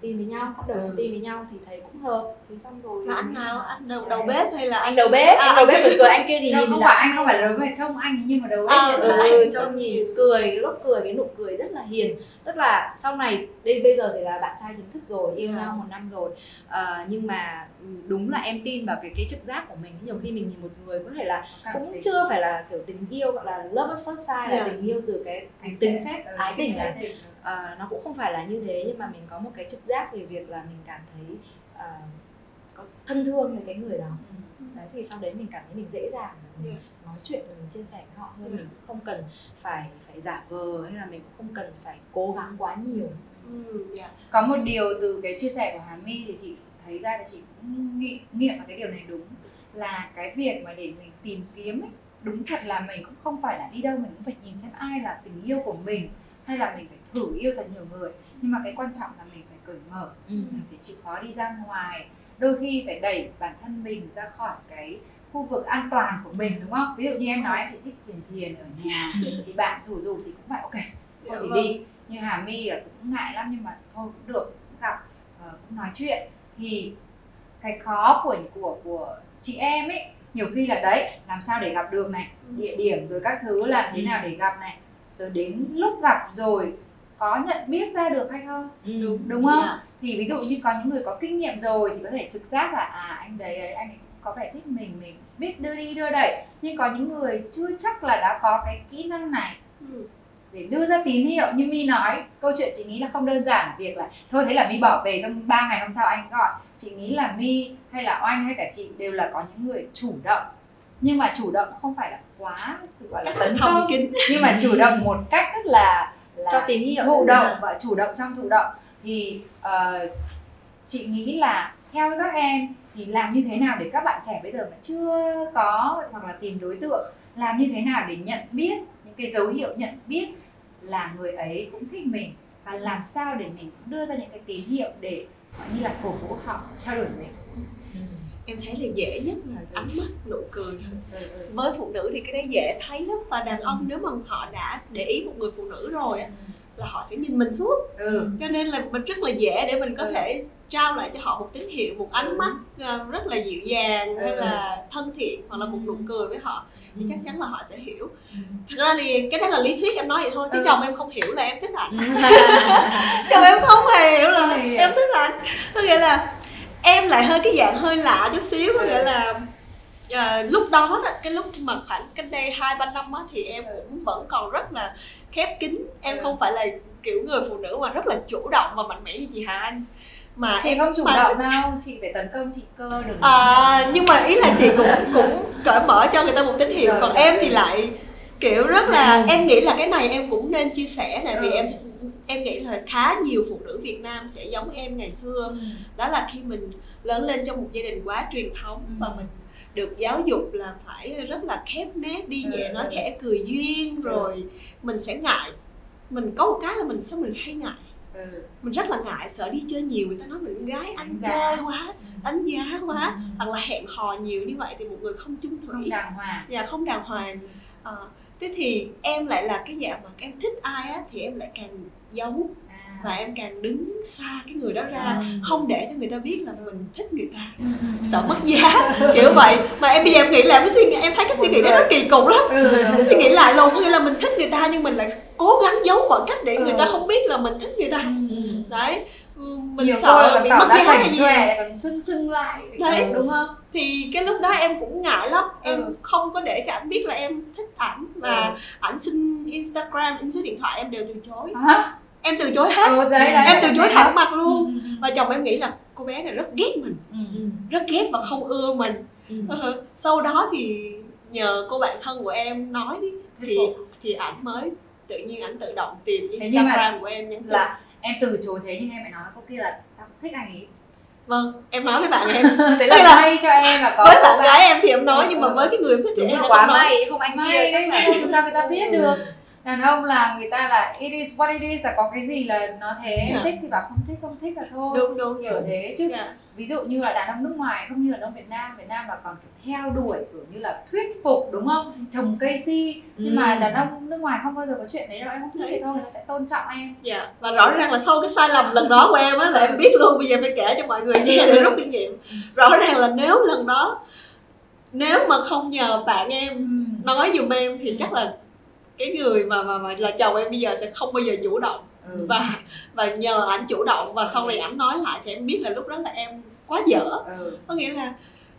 tin với nhau bắt đầu Ừ. tin với nhau thì thấy cũng hợp. Thì xong rồi là anh nào? Anh đầu đầu bếp hay là anh đầu bếp À, anh đầu bếp cười cười anh kia thì nhìn không phải anh không phải là đối với trông anh nhưng mà đầu À, ấy ừ, là ừ, anh trông nhìn cười cái lúc cười cái nụ cười rất là hiền. Tức là sau này đây bây giờ thì là bạn trai chính thức rồi yêu Dạ. nhau một năm rồi. Ờ, nhưng mà đúng là em tin vào cái cái trực giác của mình. Nhiều khi mình nhìn một người có thể là cũng chưa phải là kiểu tình yêu gọi là love at first sight là tình yêu từ cái Anh tình sẽ- xét ừ, ái tình này Ờ, nó cũng không phải là như thế nhưng mà mình có một cái trực giác về việc là mình cảm thấy ờ, có thân thương với cái người đó Ừ. đấy thì sau đấy mình cảm thấy mình dễ dàng mình Dạ. nói chuyện và mình chia sẻ với họ hơn Dạ. mình cũng không cần phải phải giả vờ hay là mình cũng không cần phải cố gắng quá nhiều Ừ, dạ. có một điều từ cái chia sẻ của Hà My thì chị thấy ra là chị cũng nghĩ nghiệm là cái điều này đúng là cái việc mà để mình tìm kiếm ấy, đúng thật là mình cũng không phải là đi đâu mình cũng phải nhìn xem ai là tình yêu của mình hay là mình phải thử yêu thật nhiều người. Nhưng mà cái quan trọng là mình phải cởi mở mình phải chịu khó đi ra ngoài. Đôi khi phải đẩy bản thân mình ra khỏi cái khu vực an toàn của mình đúng không? Ví dụ như em nói em thì thích thiền thiền ở nhà thì bạn rủ rủ thì cũng phải ok thôi Dạ thì vâng. đi. Như Hà My là cũng ngại lắm nhưng mà thôi cũng được cũng gặp ờ, cũng nói chuyện. Thì cái khó của của của chị em ấy nhiều khi là đấy làm sao để gặp được này Ừ. địa điểm rồi các thứ làm thế Ừ. nào để gặp này. Rồi đến lúc gặp rồi có nhận biết ra được hay không? Ừ. đúng không? Dạ. thì ví dụ như có những người có kinh nghiệm rồi thì có thể trực giác là à anh đấy ấy, anh ấy có vẻ thích mình mình biết đưa đi đưa đẩy. Nhưng có những người chưa chắc là đã có cái kỹ năng này. Ừ. để đưa ra tín hiệu như mi nói câu chuyện chị nghĩ là không đơn giản việc là thôi thế là mi bỏ về trong 3 ngày hôm sau anh gọi. Chị nghĩ là mi hay là oanh hay cả chị đều là có những người chủ động. Nhưng mà chủ động không phải là quá sự gọi là tấn công. nhưng mà chủ động một cách rất là là cho tín hiệu. thụ động và chủ động trong thụ động. Thì ờ, chị nghĩ là theo các em thì làm như thế nào để các bạn trẻ bây giờ mà chưa có hoặc là tìm đối tượng làm như thế nào để nhận biết những cái dấu hiệu nhận biết là người ấy cũng thích mình và làm sao để mình cũng đưa ra những cái tín hiệu để gọi như là cổ vũ họ theo đuổi mình em thấy là dễ nhất là ánh mắt nụ cười thôi ừ, ừ. với phụ nữ thì cái đấy dễ thấy lắm và đàn ông nếu mà họ đã để ý một người phụ nữ rồi á là họ sẽ nhìn mình suốt ừ. cho nên là mình rất là dễ để mình có Ừ. thể trao lại cho họ một tín hiệu một ánh Ừ. mắt ờ, rất là dịu dàng hay Ừ. là thân thiện hoặc là một nụ cười với họ thì Ừ. chắc chắn là họ sẽ hiểu thật ra thì cái đó là lý thuyết em nói vậy thôi chứ Ừ. chồng em không hiểu là em thích ảnh chồng em không hề hiểu là em thích ảnh có nghĩa là em lại hơi cái dạng hơi lạ chút xíu có Ừ. nghĩa là à, lúc đó đó cái lúc mà khoảng cách đây hai ba năm á thì em cũng vẫn còn rất là khép kín em Ừ. không phải là kiểu người phụ nữ mà rất là chủ động và mạnh mẽ như chị Hà Anh mà chị em không chủ mà- động đâu chị phải tấn công chị cơ đừng à, nhưng mà ý là chị cũng cũng cởi mở cho người ta một tín hiệu Rồi, còn rồi. em thì lại kiểu rất là Ừ. em nghĩ là cái này em cũng nên chia sẻ vì Ừ. em em nghĩ là khá nhiều phụ nữ Việt Nam sẽ giống em ngày xưa Ừ. đó là khi mình lớn lên trong một gia đình quá truyền thống Ừ. và mình được giáo dục là phải rất là khép nét đi nhẹ Ừ. nói khẽ cười duyên rồi mình sẽ ngại mình có một cái là mình sao mình hay ngại Ừ. mình rất là ngại sợ đi chơi nhiều người ta nói mình con gái ăn Đánh giá. chơi quá đánh giá quá Ừ. hoặc là hẹn hò nhiều như vậy thì một người không chung không thủy đàng hoàng và không đàng hoàng Ờ, thế thì em lại là cái dạng mà em thích ai á thì em lại càng giấu à. và em càng đứng xa cái người đó ra Ừ. không để cho người ta biết là mình thích người ta Ừ, ừ, ừ. sợ mất giá kiểu vậy mà em bây giờ em nghĩ lại cái suy nghĩ em thấy cái suy nghĩ đó rất kỳ cục lắm ừ, suy nghĩ lại luôn có nghĩa là mình thích người ta nhưng mình lại cố gắng giấu mọi cách để người Ừ. ta không biết là mình thích người ta Ừ. đấy Ừ, mình nhiều sợ còn bị mất giá hay gì lại còn sưng sưng lại Đấy. Ừ, đúng không thì cái lúc đó em cũng ngại lắm em Ừ. không có để cho ảnh biết là em thích ảnh và Ừ. ảnh xin instagram in số điện thoại em đều từ chối hả em từ chối hết ừ, đấy, đấy, em từ chối thẳng mặt Ừ, luôn ừ, ừ. và chồng em nghĩ là cô bé này rất ghét mình Ừ. rất ghét và không ưa mình Ừ. sau đó thì nhờ cô bạn thân của em nói thì thì ảnh mới tự nhiên ảnh tự động tìm mà instagram của em nhắn tin là em từ chối thế nhưng em lại nói cô kia là tao thích anh ấy vâng em nói với bạn em. Thế là là may cho em là có với bạn gái em thì em nói Ừ, nhưng mà ừ. với cái người em thích thì em quá may không anh kia may chắc là không sao người ta biết được. Đàn ông là người ta là it is what it is là có cái gì là nó thế Dạ. thích thì bảo không thích không thích là thôi. Đúng đúng kiểu thế chứ. Dạ. Ví dụ như là đàn ông nước ngoài không như là đàn ông Việt Nam Việt Nam là còn kiểu theo đuổi kiểu như là thuyết phục đúng không trồng cây si nhưng mà Ừ. đàn ông nước ngoài không bao giờ có chuyện đấy đâu em không thì Đấy. thôi người ta sẽ tôn trọng em Dạ, và rõ ràng là sau cái sai lầm lần đó của em á là em biết luôn bây giờ phải kể cho mọi người nghe để rút kinh nghiệm. Rõ ràng là nếu lần đó nếu mà không nhờ bạn em nói giùm em thì chắc là cái người mà mà, mà là chồng em bây giờ sẽ không bao giờ chủ động ừ. và và nhờ ảnh chủ động và sau này ảnh nói lại thì em biết là lúc đó là em quá dở ừ. có nghĩa là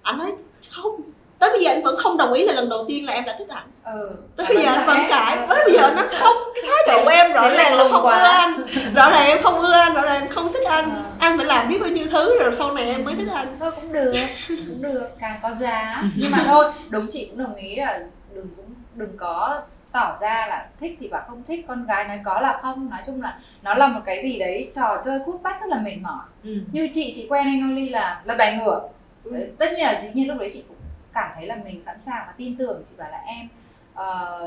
ảnh nói không tới bây giờ anh vẫn không đồng ý là lần đầu tiên là em đã thích ảnh ừ. tới bây giờ anh vẫn cãi Ừ. tới bây giờ anh nói không cái thái độ của em rõ ràng là không quá. ưa anh rõ ràng em không ưa anh rõ ràng em không thích anh Ờ. anh phải làm biết bao nhiêu thứ rồi sau này em mới thích anh thôi cũng được cũng được càng có giá nhưng mà thôi đúng chị cũng đồng ý là đừng cũng đừng có tỏ ra là thích thì bảo không thích con gái nói có là không. Nói chung là nó là một cái gì đấy trò chơi cút bắt rất là mệt mỏi. Ừ. như chị chị quen anh Oli là là bài ngửa. Ừ. Tất nhiên là dĩ nhiên lúc đấy chị cũng cảm thấy là mình sẵn sàng và tin tưởng. Chị bảo là em ờ,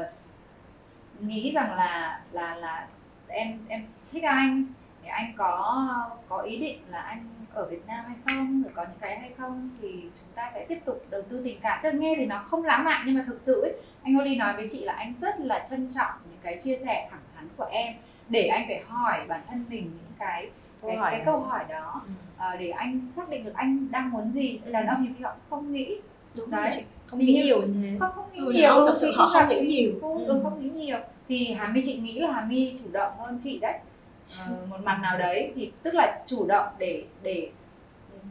nghĩ rằng là là là em em thích anh anh có có ý định là anh ở Việt Nam hay không? Rồi có những cái hay không? Thì chúng ta sẽ tiếp tục đầu tư tình cảm. Tức là nghe thì nó không lãng mạn nhưng mà thực sự ấy, anh Oli nói với chị là anh rất là trân trọng những cái chia sẻ thẳng thắn của em để anh phải hỏi bản thân mình những cái Câu cái, hỏi cái đó. câu hỏi đó. Ừ. ờ, để anh xác định được anh đang muốn gì. Đàn ông nhiều khi họ không nghĩ. Đúng Đấy. chị không nghĩ nhiều như thế. không không nghĩ Ừ, nhiều. ừ, sự họ không là nghĩ nhiều. cô- Ừ. ừ, không nghĩ nhiều. Thì Hà My chị nghĩ là Hà My chủ động hơn chị đấy ờ, một mặt nào đấy thì tức là chủ động để để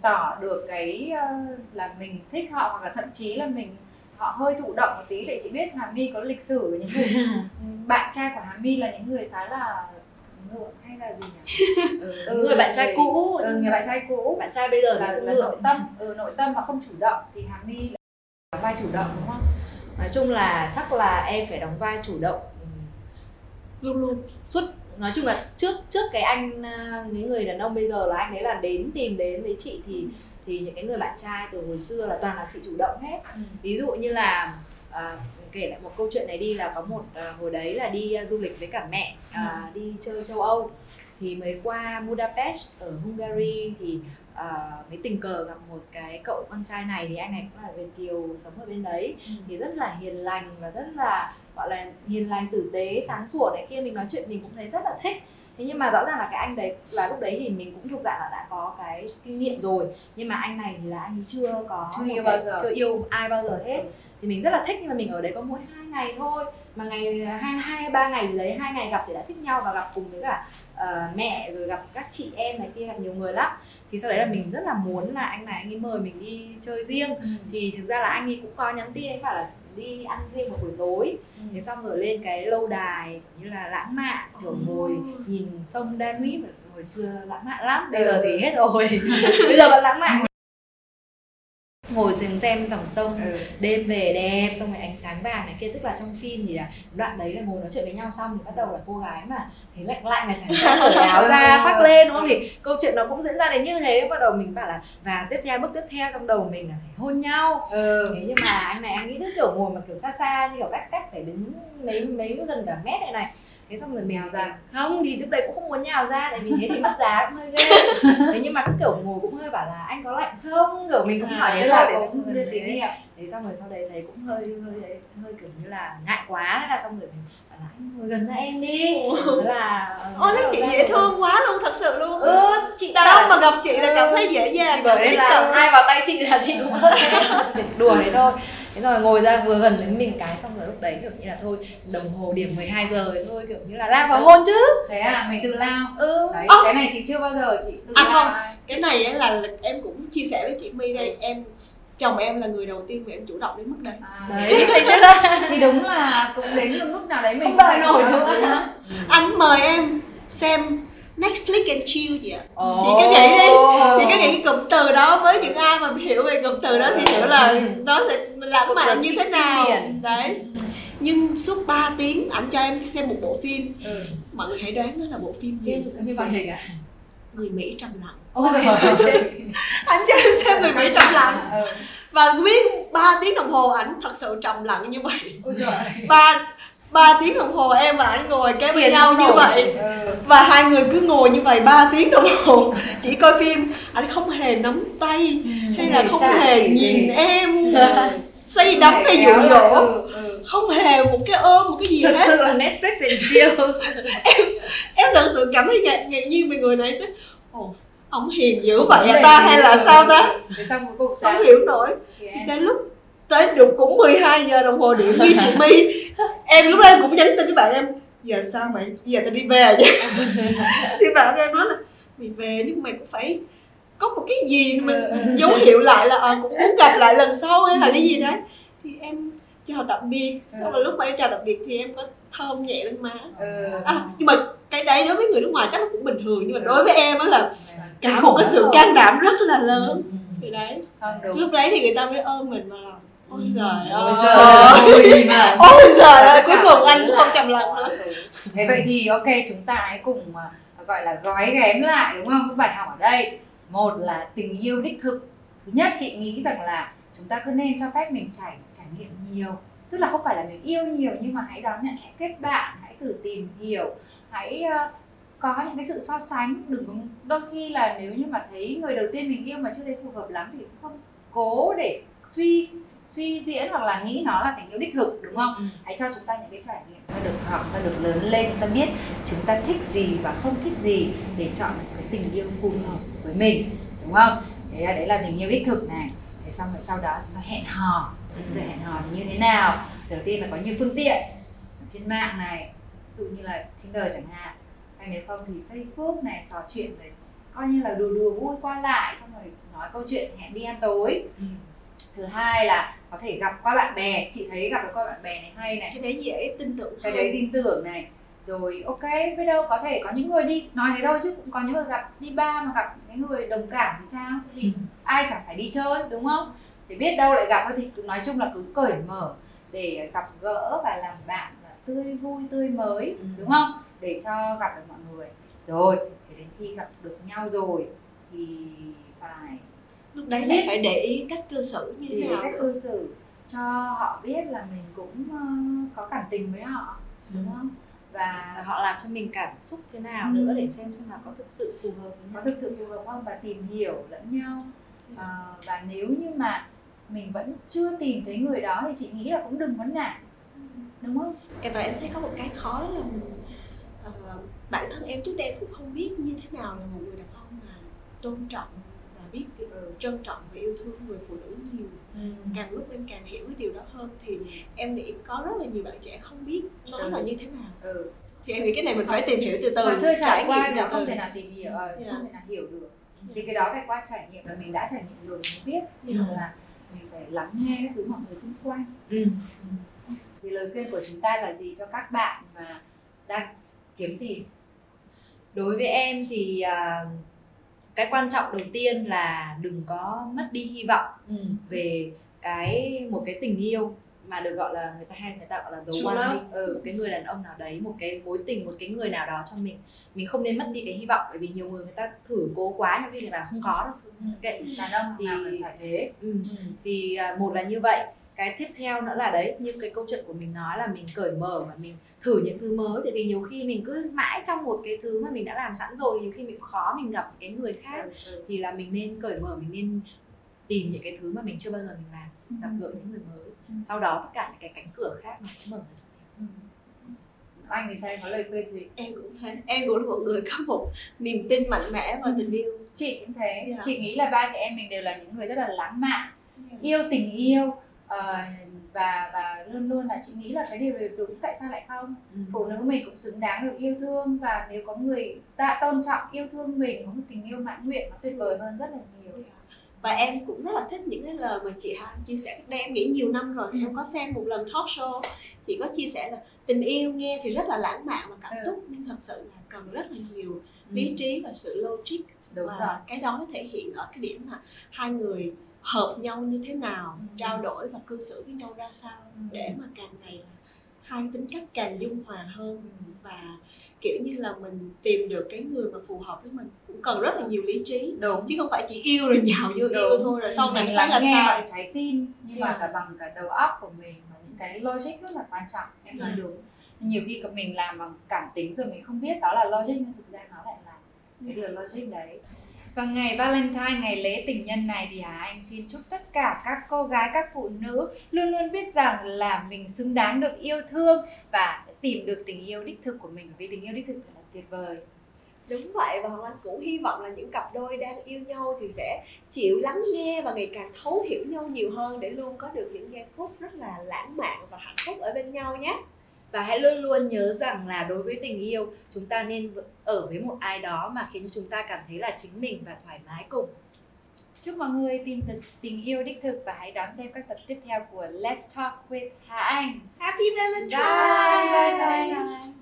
tỏ được cái ờ, là mình thích họ hoặc là thậm chí là mình họ hơi thụ động một tí để chị biết Hà My có lịch sử với những người bạn trai của Hà My là những người khá là ngượng hay là gì nhỉ? Ừ, người bạn trai người- cũ. ừ, người bạn trai cũ. Bạn trai bây giờ là, là nội tâm ừ, nội tâm mà không chủ động thì Hà My là vai chủ động đúng không? Nói chung là chắc là em phải đóng vai chủ động ừ, luôn luôn suốt nói chung là trước trước cái anh à, cái người đàn ông bây giờ là anh đấy là đến tìm đến với chị thì thì những cái người bạn trai từ hồi xưa là toàn là chị chủ động hết. Ví dụ như là à, kể lại một câu chuyện này đi là có một à, hồi đấy là đi à, du lịch với cả mẹ à, đi chơi châu Âu thì mới qua Budapest ở Hungary thì à, mới tình cờ gặp một cái cậu con trai này thì anh này cũng là Việt kiều sống ở bên đấy thì rất là hiền lành và rất là gọi là hiền lành tử tế sáng sủa này kia mình nói chuyện mình cũng thấy rất là thích. Thế nhưng mà rõ ràng là cái anh đấy là lúc đấy thì mình cũng thuộc dạng là đã có cái kinh nghiệm rồi. Nhưng mà anh này thì là anh ấy chưa có Chưa yêu cái- bao giờ. chưa yêu ai bao giờ hết. Thì mình rất là thích nhưng mà mình ở đấy có mỗi hai ngày thôi. Mà ngày hai hai ba ngày gì đấy hai ngày gặp thì đã thích nhau và gặp cùng với cả ờ, mẹ rồi gặp các chị em này kia gặp nhiều người lắm. Thì sau đấy là mình rất là muốn là anh này anh ấy mời mình đi chơi riêng. Thì thực ra là anh ấy cũng có nhắn tin anh bảo là đi ăn riêng một buổi tối. Thế xong rồi lên cái lâu đài như là lãng mạn kiểu ngồi nhìn sông Danube hồi xưa lãng mạn lắm. Bây giờ thì hết rồi. Bây giờ vẫn lãng mạn ngồi xem xem dòng sông ừ. đêm về đẹp xong rồi ánh sáng vàng này kia tức là trong phim thì là đoạn đấy là ngồi nói chuyện với nhau xong thì bắt đầu là cô gái mà thấy lạnh lạnh là chẳng hạn cởi áo ra khoác lên đúng không thì câu chuyện nó cũng diễn ra đến như thế bắt đầu mình bảo là và tiếp theo bước tiếp theo trong đầu mình là phải hôn nhau ừ. thế nhưng mà anh này anh nghĩ cứ kiểu ngồi mà kiểu xa xa như kiểu cách cách phải đứng mấy mấy gần cả mét này này thế xong rồi Nhào ra. không thì lúc đấy cũng không muốn nhào ra tại vì thế thì mất giá cũng hơi ghê thế nhưng mà cứ kiểu ngồi cũng hơi bảo là anh có lạnh không kiểu mình cũng hỏi tức thế là cũng đưa đấy. hiệu thế xong rồi sau đấy thấy cũng hơi hơi hơi kiểu như là ngại quá thế là xong rồi mình bảo là anh ngồi gần ra em đi thế là ôi thế chị dễ rồi. thương quá luôn thật sự luôn ừ chị bảo ông mà gặp chị là cảm Ừ. thấy dễ dàng thì bởi đây thích là ai vào tay chị là chị cũng hơn đùa đấy thôi thế rồi ngồi ra vừa gần đến mình cái xong rồi lúc đấy kiểu như là thôi đồng hồ điểm 12 giờ rồi thôi kiểu như là lao vào hôn chứ. Thế à? Mình tự lao. Ừ. Đấy Ơ. cái này chị chưa bao giờ chị tự À, lao. không. ai. cái này á là em cũng chia sẻ với chị My đây. Em chồng em là người đầu tiên mà em chủ động đến mức đấy à, đấy. Thì đúng là cũng đến một lúc nào đấy mình Không đợi nổi nữa. anh mời em xem Netflix and chill chị ạ. Ồ. Chị cứ nghĩ đi. chị có nghĩ cái cụm từ đó với những ai mà hiểu về cụm từ đó thì hiểu là nó sẽ lãng mạn như thế nào. đấy. Nhưng suốt 3 tiếng ảnh cho em xem một bộ phim. Ừ. mọi người hãy đoán đó là bộ phim gì. Phim hoạt hình à người mỹ trầm lặng. Anh cho em xem người mỹ trầm lặng. Ừ. và biết 3 tiếng đồng hồ ảnh thật sự trầm lặng như vậy. Ba ba tiếng đồng hồ em và anh ngồi kế bên nhau như vậy. Ừ. và hai người cứ ngồi như vậy 3 tiếng đồng hồ. Chỉ coi phim anh không hề nắm tay hay là không hề nhìn gì. em. Ừ. say đắm hay dụ dỗ. ừ, ừ. không hề một cái ôm một cái gì thực hết. sự là Netflix and chill em thật sự cảm thấy ngạc ngạc nhiên về người này sẽ ồ ông hiền dữ vậy à ta hay là sao ta? Không hiểu nổi. Thì thì em- tới lúc tới được cũng 12 giờ đồng hồ điện với chị My. Em lúc đó em cũng nhắn tin với bạn em giờ sao mày? Bây giờ tao đi về vậy. Thì bạn em nói là mày về nhưng mày cũng phải có một cái gì mà Ừ, ừ. dấu hiệu lại là ờ, cũng muốn gặp lại lần sau hay là cái gì đấy. Thì em chào tạm biệt. Sau rồi lúc mà em chào tạm biệt thì em có thơm nhẹ lên má. Ừ. à, nhưng mà cái đấy đối với người nước ngoài chắc là cũng bình thường nhưng mà đối với em á là Ừ. cả một cái sự can đảm rất là lớn. Thì đấy. Lúc đấy thì người ta mới ôm mình vào lòng ôi giời Ôi ơi. giời ơi mà. Ôi giời ơi cuối cùng anh cũng không trầm lặng nữa. Thế vậy thì ok chúng ta hãy cùng mà gọi là gói ghém lại đúng không? Cái bài học ở đây. Một là tình yêu đích thực. Thứ nhất chị nghĩ rằng là chúng ta cứ nên cho phép mình trải trải nghiệm nhiều. Tức là không phải là mình yêu nhiều nhưng mà hãy đón nhận hãy kết bạn hãy thử tìm hiểu. Hãy ờ, có những cái sự so sánh. Đừng có đôi khi là nếu như mà thấy người đầu tiên mình yêu mà chưa thấy phù hợp lắm thì cũng không cố để suy suy diễn hoặc là nghĩ nó là tình yêu đích thực đúng không Ừ. hãy cho chúng ta những cái trải nghiệm ta được học ta được lớn lên ta biết chúng ta thích gì và không thích gì để chọn một cái tình yêu phù hợp với mình đúng không thế là đấy là tình yêu đích thực này thế xong rồi sau đó chúng ta hẹn hò ừ. hẹn hò như thế nào đầu tiên là có nhiều phương tiện trên mạng này ví dụ như là Tinder chẳng hạn hay nếu không thì Facebook này trò chuyện rồi coi như là đùa đùa vui qua lại xong rồi nói câu chuyện hẹn đi ăn tối ừ. Thứ hai là có thể gặp qua bạn bè. Chị thấy gặp được qua bạn bè này hay này. Cái đấy dễ tin tưởng cái đấy tin tưởng này. Rồi ok biết đâu có thể có những người đi. Nói thế thôi chứ cũng có những người gặp đi ba mà gặp những người đồng cảm thì sao? Thì ừ. ai chẳng phải đi chơi đúng không? Thì biết đâu lại gặp thì nói chung là cứ cởi mở để gặp gỡ và làm bạn và tươi vui tươi mới ừ. đúng không? Để cho gặp được mọi người. Rồi thì đến khi gặp được nhau rồi thì phải lúc đấy biết phải để ý cách cư xử như thế nào cách cư xử cho họ biết là mình cũng uh, có cảm tình với họ đúng ừ. không và, và họ làm cho mình cảm xúc thế nào ừ. nữa để xem xem là có thực sự phù hợp với nhau có thực sự phù hợp không và tìm hiểu lẫn nhau ừ. à, và nếu như mà mình vẫn chưa tìm thấy người đó thì chị nghĩ là cũng đừng vấn nạn đúng không em và em thấy có một cái khó là mình uh, bản thân em trước đây em cũng không biết như thế nào là một người đàn ông mà tôn trọng và biết trân trọng và yêu thương người phụ nữ nhiều ừ. càng lúc em càng hiểu cái điều đó hơn thì ừ. em nghĩ có rất là nhiều bạn trẻ không biết nó ừ. là như thế nào ừ. thì em nghĩ cái này mình phải tìm hiểu từ từ chưa trải qua thì không thể nào tìm hiểu yeah. không thể nào hiểu được yeah. thì cái đó phải qua trải nghiệm là mình đã trải nghiệm rồi mình biết yeah. là mình phải lắng nghe các thứ mọi người xung quanh ừ. thì lời khuyên của chúng ta là gì cho các bạn mà đang kiếm tìm đối với em thì uh, cái quan trọng đầu tiên là đừng có mất đi hy vọng ừ. về cái một cái tình yêu mà được gọi là người ta hay người ta gọi là the one đi ừ, cái người đàn ông nào đấy một cái mối tình một cái người nào đó cho mình mình không nên mất đi cái hy vọng bởi vì nhiều người người ta thử cố quá nhưng khi người bảo không có đâu ừ. kệ đàn ông thì phải thế ừ. Ừ. thì à, một là như vậy cái tiếp theo nữa là đấy như cái câu chuyện của mình nói là mình cởi mở và mình thử những thứ mới tại vì nhiều khi mình cứ mãi trong một cái thứ mà mình đã làm sẵn rồi nhiều khi mình khó mình gặp cái người khác ừ, ừ. thì là mình nên cởi mở mình nên tìm những cái thứ mà mình chưa bao giờ mình làm ừ. gặp gỡ những người mới ừ. sau đó tất cả những cái cánh cửa khác nó sẽ mở ra cho mình ừ. anh thì sao có lời khuyên gì em cũng thế em cũng là một người có một niềm tin mạnh mẽ vào tình yêu chị cũng thế yeah. Dạ. chị nghĩ là ba chị em mình đều là những người rất là lãng mạn yeah. Dạ. yêu tình yêu uh, và và luôn luôn là chị nghĩ là cái điều này đúng tại sao lại không ừ. phụ nữ mình cũng xứng đáng được yêu thương và nếu có người ta tôn trọng yêu thương mình có một tình yêu mãn nguyện nó tuyệt vời hơn rất là nhiều và em cũng rất là thích những cái lời mà chị Hà chia sẻ đây em nghĩ nhiều năm rồi ừ. em có xem một lần talk show chị có chia sẻ là tình yêu nghe thì rất là lãng mạn và cảm ừ. xúc nhưng thật sự là cần rất là nhiều ừ. lý trí và sự logic Đúng và rồi. cái đó nó thể hiện ở cái điểm mà hai người hợp nhau như thế nào ừ. trao đổi và cư xử với nhau ra sao ừ. để mà càng ngày là hai tính cách càng dung hòa hơn và kiểu như là mình tìm được cái người mà phù hợp với mình cũng cần rất là nhiều lý trí đúng chứ không phải chỉ yêu rồi nhào vô yêu thôi rồi sau này thấy là nghe sao bằng trái tim nhưng yeah. mà cả bằng cả đầu óc của mình và những cái logic rất là quan trọng em nói yeah. đúng nhiều khi mình làm bằng cảm tính rồi mình không biết đó là logic nhưng thực ra nó lại là cái điều logic đấy và ngày Valentine, ngày lễ tình nhân này thì Hà Anh xin chúc tất cả các cô gái, các phụ nữ luôn luôn biết rằng là mình xứng đáng được yêu thương và tìm được tình yêu đích thực của mình vì tình yêu đích thực thật là tuyệt vời. Đúng vậy và Hoàng Anh cũng hy vọng là những cặp đôi đang yêu nhau thì sẽ chịu lắng nghe và ngày càng thấu hiểu nhau nhiều hơn để luôn có được những giây phút rất là lãng mạn và hạnh phúc ở bên nhau nhé và hãy luôn luôn nhớ rằng là đối với tình yêu chúng ta nên ở với một ai đó mà khiến cho chúng ta cảm thấy là chính mình và thoải mái cùng Chúc mọi người tìm được tình yêu đích thực và hãy đón xem các tập tiếp theo của Let's Talk with Hà Anh. Happy Valentine! Bye, bye, bye, bye.